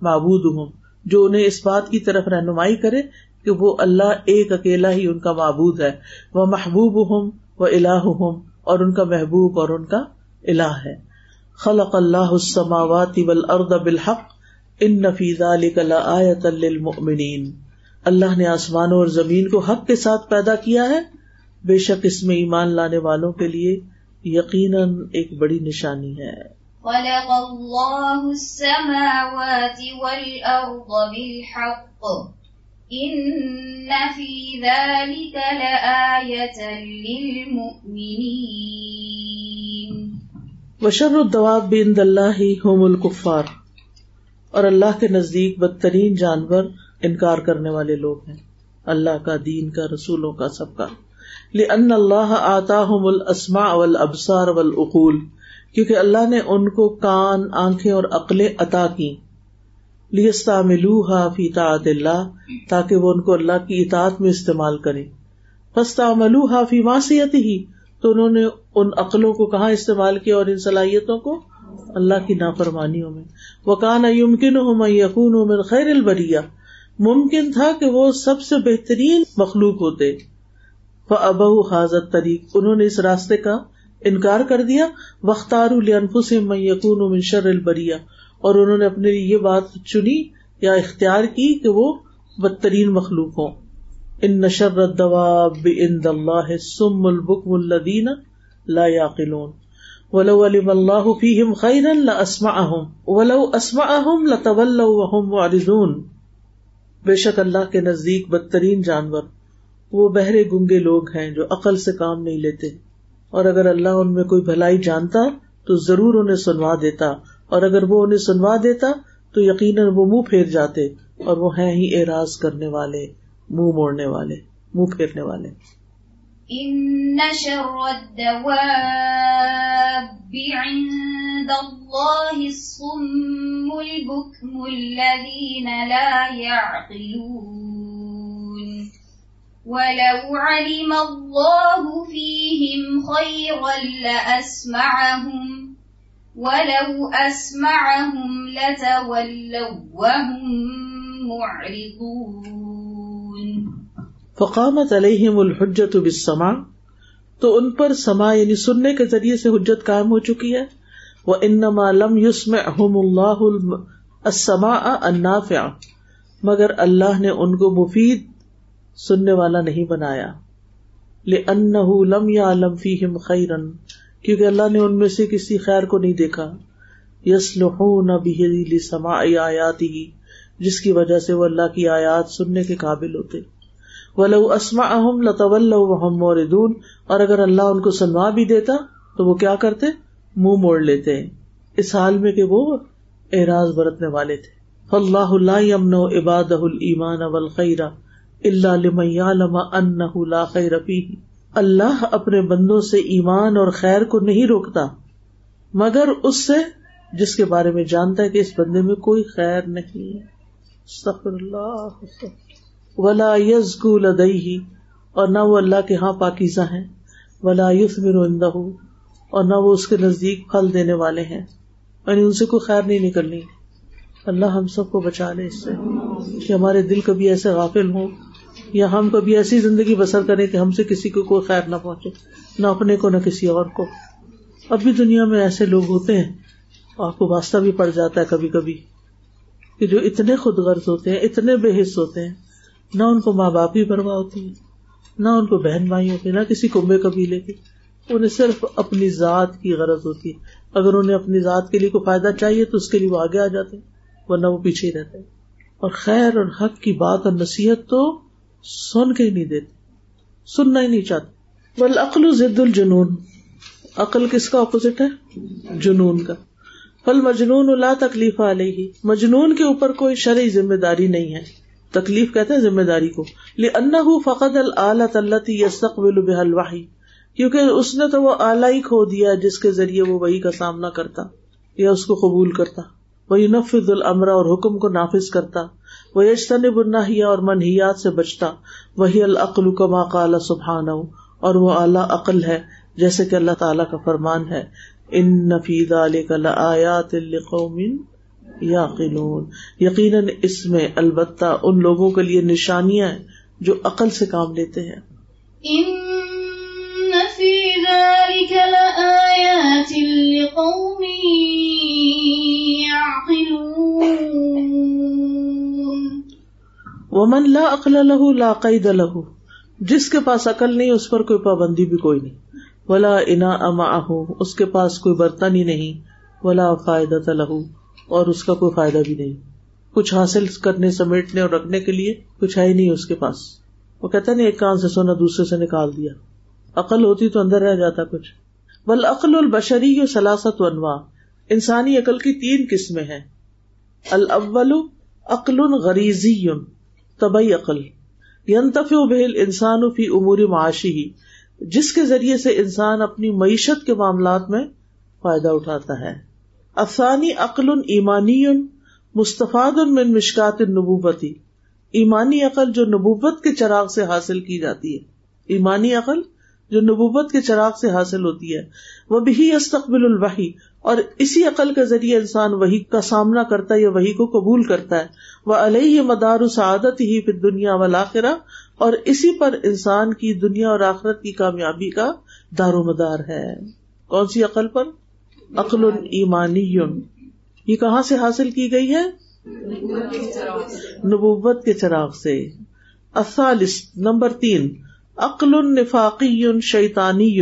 معبود ہوں جو انہیں اس بات کی طرف رہنمائی کرے کہ وہ اللہ ایک اکیلا ہی ان کا معبود ہے۔ وہ محبوب ہوں وہ الہ ہوں اور ان کا محبوب اور ان کا الہ ہے۔ خلق اللہ السماوات والارض بالحق۔ ان نفیز آیت للمؤمنین۔ اللہ نے آسمانوں اور زمین کو حق کے ساتھ پیدا کیا ہے۔ بے شک اس میں ایمان لانے والوں کے لیے یقیناً ایک بڑی نشانی ہے۔ خلق اللہ السماوات والارض بالحق۔ ان في ذلك لآية للمؤمنين۔ وشر الدواب عند الله هم الكفار۔ اور اللہ کے نزدیک بدترین جانور انکار کرنے والے لوگ ہیں۔ اللہ کا دین کا رسولوں کا سب کا۔ لأن اللہ آتاهم الاسماء والابصار والعقول کیونکہ اللہ نے ان کو کان، آنکھیں اور عقلیں عطا کی لیستا ملو فی تعت اللہ تاکہ وہ ان کو اللہ کی اطاعت میں استعمال کرے فستا ملو فی ماسیت تو انہوں نے ان عقلوں کو کہاں استعمال کیا اور ان صلاحیتوں کو؟ اللہ کی نافرمانیوں میں۔ وہ کان یمکن ہو یقون من خیر البریا ممکن تھا کہ وہ سب سے بہترین مخلوق ہوتے۔ ابہ حاضر طریق انہوں نے اس راستے کا انکار کر دیا۔ وختار الفسم یقون من شر البریا اور انہوں نے اپنے لیے یہ بات چنی یا اختیار کی کہ وہ بدترین مخلوق ہوں۔ ان نشر اللہ سم البکم الدین لا یاقلون ولو علم اللہ فیہم خیرا لاسمعہم ولو اسمعہم لتولوا وهم معرضون۔ بے شک اللہ کے نزدیک بدترین جانور۔ وہ بہرے گنگے لوگ ہیں جو عقل سے کام نہیں لیتے۔ اور اگر اللہ ان میں کوئی بھلائی جانتا تو ضرور انہیں سنوا دیتا۔ اور اگر وہ انہیں سنوا دیتا تو یقیناً وہ منہ پھیر جاتے اور وہ ہیں ہی اعراض کرنے والے، منہ موڑنے والے، منہ پھیرنے والے۔ ان شر الدواب عند عند الله الصم البكم الذين لا يعقلون ولو علم الله فيهم خيرا لأسمعهم، ولو أسمعهم لتولوا وهم معرضون. فقامت علیہم الحجت بالسماع، تو ان پر سما یعنی سننے کے ذریعے سے حجت قائم ہو چکی ہے۔ وہ انما لم يسمعهم اللہ السماع النافع، مگر اللہ نے ان کو مفید سننے والا نہیں بنایا۔ لأنه لم يعلم فيهم خيرا، کیونکہ اللہ نے ان میں سے کسی خیر کو نہیں دیکھا۔ یسلحون به لسماع آیاته، جس کی وجہ سے وہ اللہ کی آیات سننے کے قابل ہوتے۔ ولو اسمعهم لتولوا وهم موردون اور اگر اللہ ان کو سنوا بھی دیتا، تو وہ کیا کرتے؟ منہ موڑ لیتے۔ اس حال میں کہ وہ اعراض برتنے والے تھے۔ فاللہ لا یمنع عبادہ الایمان والخیر الا لمن یعلم لا خیر اللہ اپنے بندوں سے ایمان اور خیر کو نہیں روکتا، مگر اس سے جس کے بارے میں جانتا ہے کہ اس بندے میں کوئی خیر نہیں۔ استغفر اللہ۔ ولا یزکو لدیہ۔ اور نہ وہ اللہ کے ہاں پاکیزہ ہیں۔ ولا یثمر عندہ اور نہ وہ اس کے نزدیک پھل دینے والے ہیں۔ یعنی ان سے کوئی خیر نہیں نکلنی۔ اللہ ہم سب کو بچا لے اس سے کہ ہمارے دل کبھی ایسے غافل ہوں۔ یا ہم کبھی ایسی زندگی بسر کریں کہ ہم سے کسی کو کوئی خیر نہ پہنچے، نہ اپنے کو، نہ کسی اور کو۔ اب بھی دنیا میں ایسے لوگ ہوتے ہیں، آپ کو واسطہ بھی پڑ جاتا ہے کبھی کبھی کہ جو اتنے خود غرض ہوتے ہیں، اتنے بے حص ہوتے ہیں۔ نہ ان کو ماں باپ کی پرواہ ہوتی ہے، نہ ان کو بہن بھائی ہوتے نہ کسی کنبے قبیلے کی انہیں صرف اپنی ذات کی غرض ہوتی ہے۔ اگر انہیں اپنی ذات کے لیے کوئی فائدہ چاہیے تو اس کے لیے وہ آگے آ جاتے ہیں، ورنہ وہ پیچھے ہی رہتے ہیں۔ اور خیر اور حق کی بات اور نصیحت تو سن کے ہی نہیں دیتے، سننا ہی نہیں چاہتے۔ بل عقل ضد الجنون۔ عقل کس کا اپوزٹ ہے؟ جنون کا۔ پل مجنون لا تکلیف علیہ۔ مجنون کے اوپر کوئی شرعی ذمہ داری نہیں ہے۔ تکلیف کہتے ہیں ذمہ داری کو۔ لأنہ فقد الآلۃ التي يستقبل بها الوحی کیونکہ اس نے تو وہ آلہ ہی کھو دیا جس کے ذریعے وہ وہی کا سامنا کرتا یا اس کو قبول کرتا۔ وہی نفذ الامر اور حکم کو نافذ کرتا وہ یجتنب النہیا اور منہیات سے بچتا، وہی العقل کما قال سبحانہ، اور وہ اعلیٰ عقل ہے، جیسے کہ اللہ تعالیٰ کا فرمان ہے، ان نفی لآیات لقوم یعقلون یقیناً اس میں البتہ ان لوگوں کے لیے نشانیاں ہیں جو عقل سے کام لیتے ہیں۔ ان فی ذلک لآیات لقوم یعقلون ومن لا عقل له لا قید له۔ جس کے پاس عقل نہیں، اس پر کوئی پابندی بھی کوئی نہیں۔ ولا انا اما اس کے پاس کوئی برتن ہی نہیں۔ ولا فائدہ لہو اور اس کا کوئی فائدہ بھی نہیں۔ کچھ حاصل کرنے، سمیٹنے اور رکھنے کے لیے کچھ ہے ہی نہیں اس کے پاس۔ وہ کہتا نہیں، ایک کان سے سونا، دوسرے سے نکال دیا۔ عقل ہوتی تو اندر رہ جاتا کچھ۔ بل عقل البشری سلاست انواع انسانی عقل کی تین قسمیں ہیں۔ الاول عقل غریزی طبی عقل۔ ینتف بہل انسان فی امور معاشی ہی جس کے ذریعے سے انسان اپنی معیشت کے معاملات میں فائدہ اٹھاتا ہے۔ افسانی عقل ایمانی، مستفاد من مشکات نبوبتی ایمانی عقل جو نبوبت کے چراغ سے حاصل کی جاتی ہے۔ ایمانی عقل جو نبوبت کے چراغ سے حاصل ہوتی ہے۔ وہ بھی استقبل الوحی اور اسی عقل کے ذریعے انسان وہی کا سامنا کرتا ہے یا وہی کو قبول کرتا ہے۔ وہ علیہ مدار سعادت ہی پھر دنیا والا اور اسی پر انسان کی دنیا اور آخرت کی کامیابی کا دار و مدار ہے۔ کون سی عقل پر؟ عقل ایمانی۔ یہ کہاں سے حاصل کی گئی ہے؟ نبوت کے چراغ سے۔ اثالس نمبر تین۔ عقل النفاقی شیطانی۔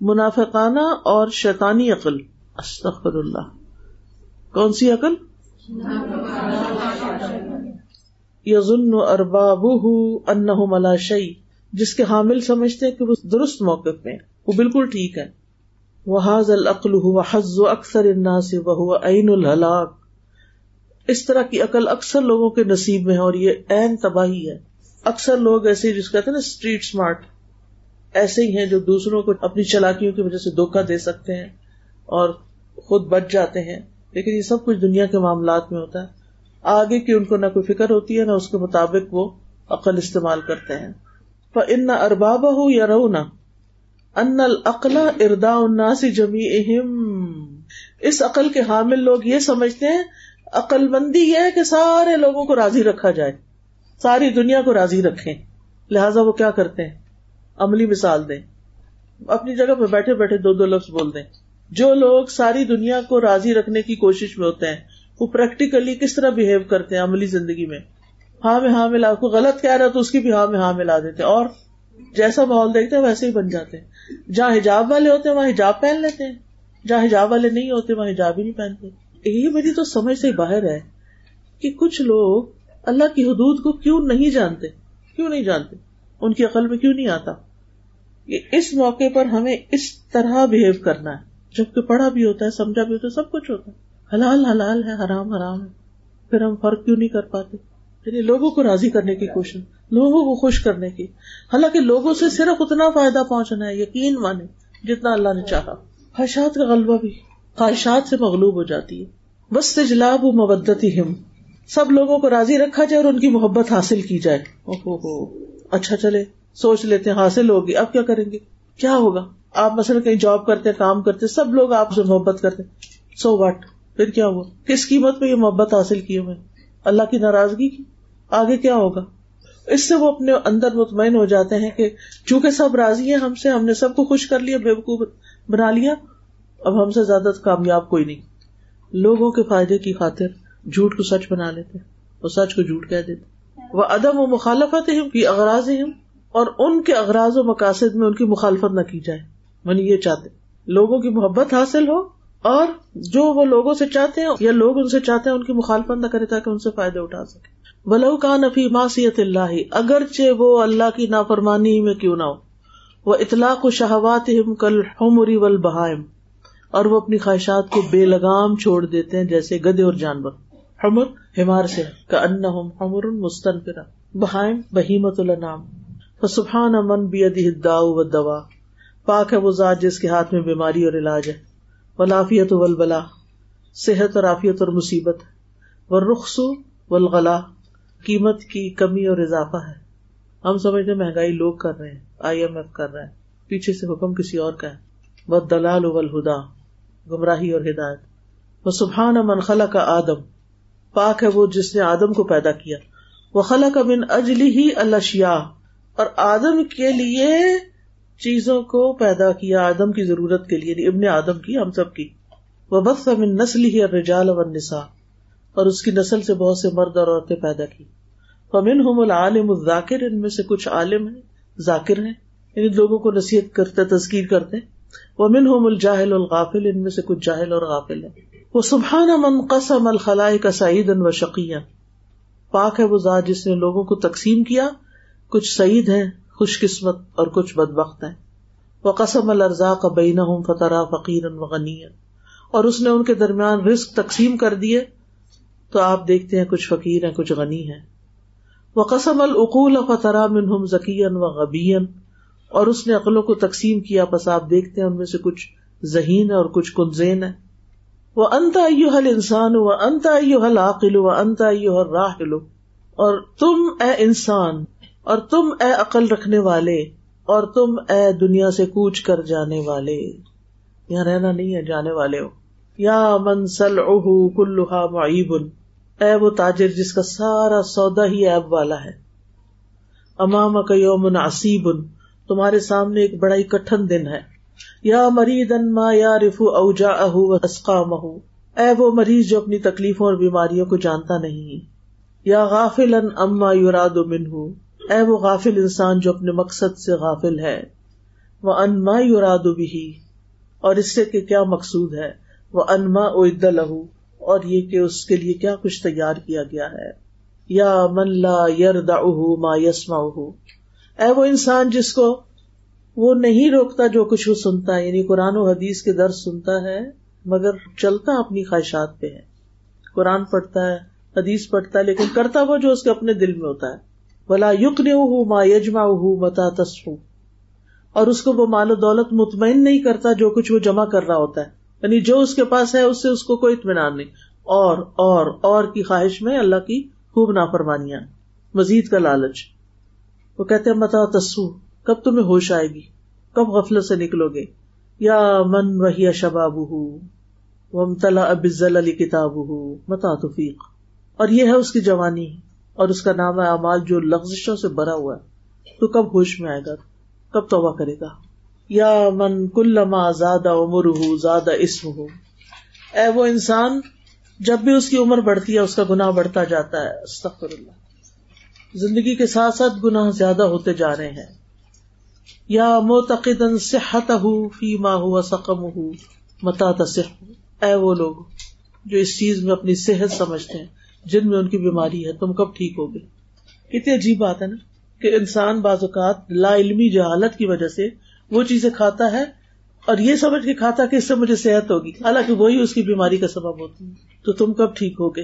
منافقانہ اور شیطانی عقل۔ استغفر اللہ کون سی عقل؟ یزن ارباب انہ ملا شعی جس کے حامل سمجھتے کہ وہ درست موقف میں وہ بالکل ٹھیک ہے وہ حاض العقل ہوا حز و اکثر انا سے وہ عین الحلاق اس طرح کی عقل اکثر لوگوں کے نصیب میں ہے اور یہ عین تباہی ہے۔ اکثر لوگ ایسے جس کہتے ہیں نا اسٹریٹ اسمارٹ ایسے ہی ہیں جو دوسروں کو اپنی چلاکیوں کی وجہ سے دھوکا دے سکتے ہیں اور خود بچ جاتے ہیں۔ لیکن یہ سب کچھ دنیا کے معاملات میں ہوتا ہے۔ آگے کی ان کو نہ کوئی فکر ہوتی ہے، نہ اس کے مطابق وہ عقل استعمال کرتے ہیں۔ ان ارباب ہو یا رو نہ ان العقلا اردا الناسی جمی اہم اس عقل کے حامل لوگ یہ سمجھتے ہیں، عقل مندی یہ ہے کہ سارے لوگوں کو راضی رکھا جائے۔ ساری دنیا کو راضی رکھے لہٰذا وہ کیا کرتے ہیں؟ عملی مثال دیں۔ اپنی جگہ پہ بیٹھے بیٹھے دو دو لفظ بول دیں۔ جو لوگ ساری دنیا کو راضی رکھنے کی کوشش میں ہوتے ہیں، وہ پریکٹیکلی کس طرح بہیو کرتے ہیں عملی زندگی میں؟ ہاں میں ہاں ملا کو غلط کہہ رہا تو اس کی بھی ہاں میں ہاں ملا دیتے اور جیسا ماحول دیکھتے ہیں ویسے ہی بن جاتے ہیں۔ جہاں حجاب والے ہوتے ہیں، وہاں حجاب پہن لیتے ہیں۔ جہاں حجاب والے نہیں ہوتے، وہاں حجاب ہی نہیں پہنتے۔ یہ میری تو سمجھ سے باہر ہے کہ کچھ لوگ اللہ کی حدود کو کیوں نہیں جانتے؟ کیوں نہیں جانتے؟ ان کی عقل میں کیوں نہیں آتا؟ اس موقع پر ہمیں اس طرح بہیو کرنا ہے۔ جبکہ پڑھا بھی ہوتا ہے، سمجھا بھی ہوتا ہے، سب کچھ ہوتا ہے۔ حلال حلال ہے، حرام حرام ہے۔ پھر ہم فرق کیوں نہیں کر پاتے؟ یعنی لوگوں کو راضی کرنے کی کوشش، لوگوں کو خوش کرنے کی۔ حالانکہ لوگوں سے صرف اتنا فائدہ پہنچنا ہے، یقین مانے، جتنا اللہ نے چاہا۔ خواہشات کا غلبہ بھی، خواہشات سے مغلوب ہو جاتی ہے۔ بس تجلاب و مبدتی ہم سب لوگوں کو راضی رکھا جائے اور ان کی محبت حاصل کی جائے۔ او ہو اچھا چلے، سوچ لیتے حاصل ہوگی۔ اب کیا کریں گے؟ کیا ہوگا؟ آپ مثلاً کہیں جاب کرتے کام کرتے سب لوگ آپ سے محبت کرتے سو واٹ پھر کیا ہوا؟ کس قیمت پہ یہ محبت حاصل کی ہوئے اللہ کی ناراضگی کی؟ آگے کیا ہوگا؟ اس سے وہ اپنے اندر مطمئن ہو جاتے ہیں کہ چونکہ سب راضی ہیں ہم سے، ہم نے سب کو خوش کر لیا بے وقوف بنا لیا، اب ہم سے زیادہ کامیاب کوئی نہیں۔ لوگوں کے فائدے کی خاطر جھوٹ کو سچ بنا لیتے وہ سچ کو جھوٹ کہہ دیتے وہ ادب و مخالفت اغراض اور ان کے اغراض و مقاصد میں ان کی مخالفت نہ کی جائے۔ من یہ چاہتے لوگوں کی محبت حاصل ہو اور جو وہ لوگوں سے چاہتے ہیں یا لوگ ان سے چاہتے ہیں ان کی مخالفت نہ کرے تاکہ ان سے فائدے اٹھا سکے۔ ولو کا نفی معصیت اللہ اگرچہ وہ اللہ کی نافرمانی میں کیوں نہ ہو۔ وہ اطلاق و شہوات کل حمری ول بہائم اور وہ اپنی خواہشات کو بے لگام چھوڑ دیتے ہیں جیسے گدے اور جانور۔ حمر ہمار سے کا ان حمر مستن بہائم بہیمت النام سبحان امن بی دا و دوا پاک ہے وہ ذات جس کے ہاتھ میں بیماری اور علاج ہے۔ ولافیت ولبلا صحت اور عافیت اور مصیبت و رخصو ولغلا قیمت کی کمی اور اضافہ ہے۔ ہم سمجھتے مہنگائی لوگ کر رہے ہیں، آئی ایم ایف کر رہے ہیں۔ پیچھے سے حکم کسی اور کا ہے۔ وہ دلال ولہدا گمراہی اور ہدایت۔ وہ سبحان من خلا کا آدم، پاک ہے وہ جس نے آدم کو پیدا کیا۔ وہ خلا کا بن اجلی ہی الشیا اور آدم کے لیے چیزوں کو پیدا کیا آدم کی ضرورت کے لیے یعنی ابن آدم کی، ہم سب کی۔ وہ بس من نسل ہی رجال و نسا اور اس کی نسل سے بہت سے مرد اور عورتیں پیدا کی۔ فمن ہم العالم الذاکر، ان میں سے کچھ عالم ہیں، ذاکر ہیں یعنی لوگوں کو نصیحت کرتے، تذکیر کرتے۔ وہ من ہم الجاہل الغافل، ان میں سے کچھ جاہل اور غافل ہیں۔ وہ سبحان من قسم الخلاء کا سعید و شقین پاک ہے وہ ذات جس نے لوگوں کو تقسیم کیا۔ کچھ سعید ہیں خوش قسمت اور کچھ بد بخت ہیں وہ قسم الرزا کا بین ہوں فتح فقیر غنی اور اس نے ان کے درمیان رسک تقسیم کر دیے۔ تو آپ دیکھتے ہیں کچھ فقیر ہیں، کچھ غنی ہیں۔ وہ قسم العقول فتح منہم ذکین و غبین اور اس نے عقلوں کو تقسیم کیا۔ بس آپ دیکھتے ہیں ان میں سے کچھ ذہین ہے اور کچھ کنزین ہے وہ انتا حل انسان و انتا حل عقل و انتا راہل اور تم اے انسان اور تم اے عقل رکھنے والے اور تم اے دنیا سے کوچ کر جانے والے۔ یہاں رہنا نہیں ہے، جانے والے ہو۔ یا منسل اہ کلوہا معیب۔ اے وہ تاجر جس کا سارا سودا ہی ایب والا ہے۔ امام کا یوم عصیب۔ تمہارے سامنے ایک بڑا ہی کٹن دن ہے۔ یا مریض ان ما یا رفو اوجا اہ مہو اے وہ مریض جو اپنی تکلیفوں اور بیماریوں کو جانتا نہیں۔ یا غافل ان اما یوراد منہ۔ اے وہ غافل انسان جو اپنے مقصد سے غافل ہے وہ انما یوراد بھی اور اس سے کہ کیا مقصود ہے وہ انما اد لہو اور یہ کہ اس کے لیے کیا کچھ تیار کیا گیا ہے۔ یا من لا یردا ما یسما اے وہ انسان جس کو وہ نہیں روکتا جو کچھ وہ سنتا ہے یعنی قرآن و حدیث کے درد سنتا ہے، مگر چلتا اپنی خواہشات پہ ہے۔ قرآن پڑھتا ہے، حدیث پڑھتا ہے، لیکن کرتا وہ جو اس کے اپنے دل میں ہوتا ہے۔ بلا یق ما یجما متا تصف اور اس کو وہ مال و دولت مطمئن نہیں کرتا جو کچھ وہ جمع کر رہا ہوتا ہے۔ یعنی جو اس کے پاس ہے، اس سے اس کو کوئی اطمینان نہیں۔ اور اور اور کی خواہش میں اللہ کی خوب نافرمانیاں۔ مزید کا لالچ۔ وہ کہتے متا تسو کب تمہیں ہوش آئے گی؟ کب غفلت سے نکلو گے؟ یا من وہی شباب ومتلا ابزل علی کتاب متا توفیق اور یہ ہے اس کی جوانی۔ اور اس کا نام اعمال جو لفزشوں سے بھرا ہوا ہے۔ تو کب ہوش میں آئے گا؟ کب توبہ کرے گا؟ یا من کل زیادہ عمر ہو زیادہ اسم ہو اے وہ انسان، جب بھی اس کی عمر بڑھتی ہے، اس کا گناہ بڑھتا جاتا ہے۔ استغفر اللہ زندگی کے ساتھ ساتھ گناہ زیادہ ہوتے جا رہے ہیں۔ یا موتقد صحت ہو فی ماں ہوا سقم ہو متا تصح اے وہ لوگ جو اس چیز میں اپنی صحت سمجھتے ہیں۔ جن میں ان کی بیماری ہے تم کب ٹھیک ہوگے کتنی عجیب بات ہے نا کہ انسان بعض اوقات لا علمی جہالت کی وجہ سے وہ چیزیں کھاتا ہے اور یہ سمجھ کے کھاتا کہ اس سے مجھے صحت ہوگی۔ حالانکہ وہی اس کی بیماری کا سبب ہوتی ہے۔ تو تم کب ٹھیک ہوگے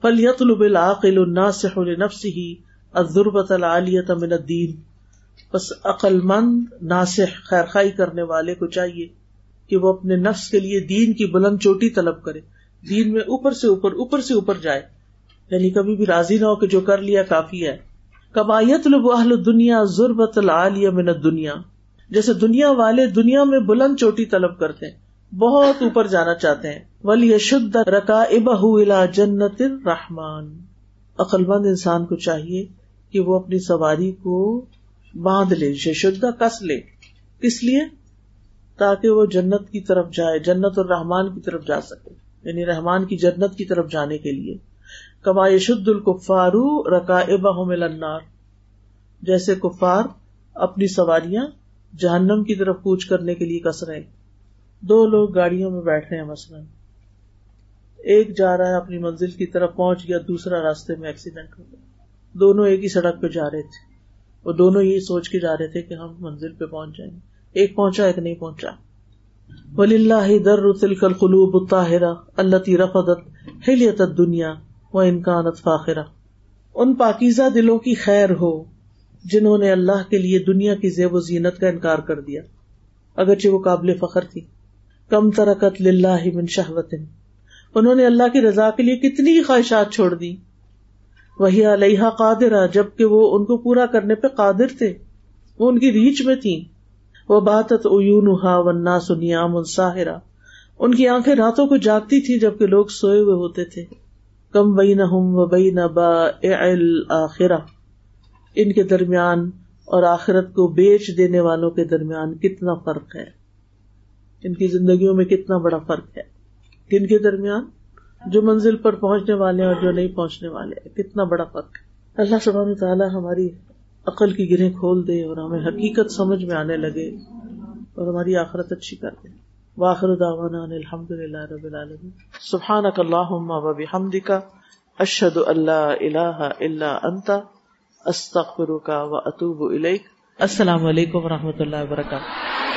پل یتلب العقل الناصح لنفسه الضربۃ العالیہ من الدین بس عقل مند ناصح خیر خائی کرنے والے کو چاہیے کہ وہ اپنے نفس کے لیے دین کی بلند چوٹی طلب کرے۔ دین میں اوپر سے اوپر اوپر سے اوپر جائے۔ یعنی کبھی بھی راضی نہ ہو کہ جو کر لیا کافی ہے۔ کبایت اہل دنیا ضربت العالیہ من دنیا جیسے دنیا والے دنیا میں بلند چوٹی طلب کرتے ہیں، بہت اوپر جانا چاہتے ہیں۔ ولی شد رکا ابا جنت رحمان عقل مند انسان کو چاہیے کہ وہ اپنی سواری کو باندھ لے شدہ کس لے۔ کس لیے؟ تاکہ وہ جنت کی طرف جائے، جنت اور رحمان کی طرف جا سکے۔ یعنی رحمان کی جنت کی طرف جانے کے لیے۔ کما شد الکفارو رکا النار۔ جیسے کفار اپنی سواریاں جہنم کی طرف کوچ کرنے کے لیے کس رہے دو لوگ گاڑیوں میں بیٹھ رہے ہیں مثلاً۔ ایک جا رہا ہے اپنی منزل کی طرف پہنچ گیا، دوسرا راستے میں ایکسیڈنٹ ہو گیا۔ دونوں ایک ہی سڑک پہ جا رہے تھے۔ وہ دونوں یہ سوچ کے جا رہے تھے کہ ہم منزل پہ پہنچ جائیں۔ گے ایک پہنچا، ایک نہیں پہنچا۔ ولی اللہ در تلکل قلوب الطاہرہ اللہ رفدت ہلیت دنیا و انکانت فاخرہ۔ ان پاکیزہ دلوں کی خیر ہو جنہوں نے اللہ کے لیے دنیا کی زیب و زینت کا انکار کر دیا۔ اگرچہ وہ قابل فخر تھی۔ کم ترکت للہ من شہوت۔ انہوں نے اللہ کی رضا کے لیے کتنی خواہشات چھوڑ دی وہی علیہ قادرہ، جبکہ وہ ان کو پورا کرنے پہ قادر تھے۔ وہ ان کی ریچ میں تھی وہ باتت اون وننا سنیام الساہرا ان کی آنکھیں راتوں کو جاگتی تھی جبکہ لوگ سوئے ہوئے ہوتے تھے۔ کم بئی نہ و بئی نہ با آخرا ان کے درمیان اور آخرت کو بیچ دینے والوں کے درمیان کتنا فرق ہے؟ ان کی زندگیوں میں کتنا بڑا فرق ہے؟ کن کے درمیان جو منزل پر پہنچنے والے اور جو نہیں پہنچنے والے کتنا بڑا فرق ہے؟ اللہ سبحانہ تعالیٰ ہماری عقل کی گرہیں کھول دے اور ہمیں حقیقت سمجھ میں آنے لگے اور ہماری آخرت اچھی کر دے۔ واخر دعوانا ان الحمد للہ رب العالمین۔ سبحانک اللہم و بحمدک، اشہد اللہ الہ الا انت، استغفرک و اتوب الیک۔ السلام علیکم و رحمۃ اللہ وبرکاتہ۔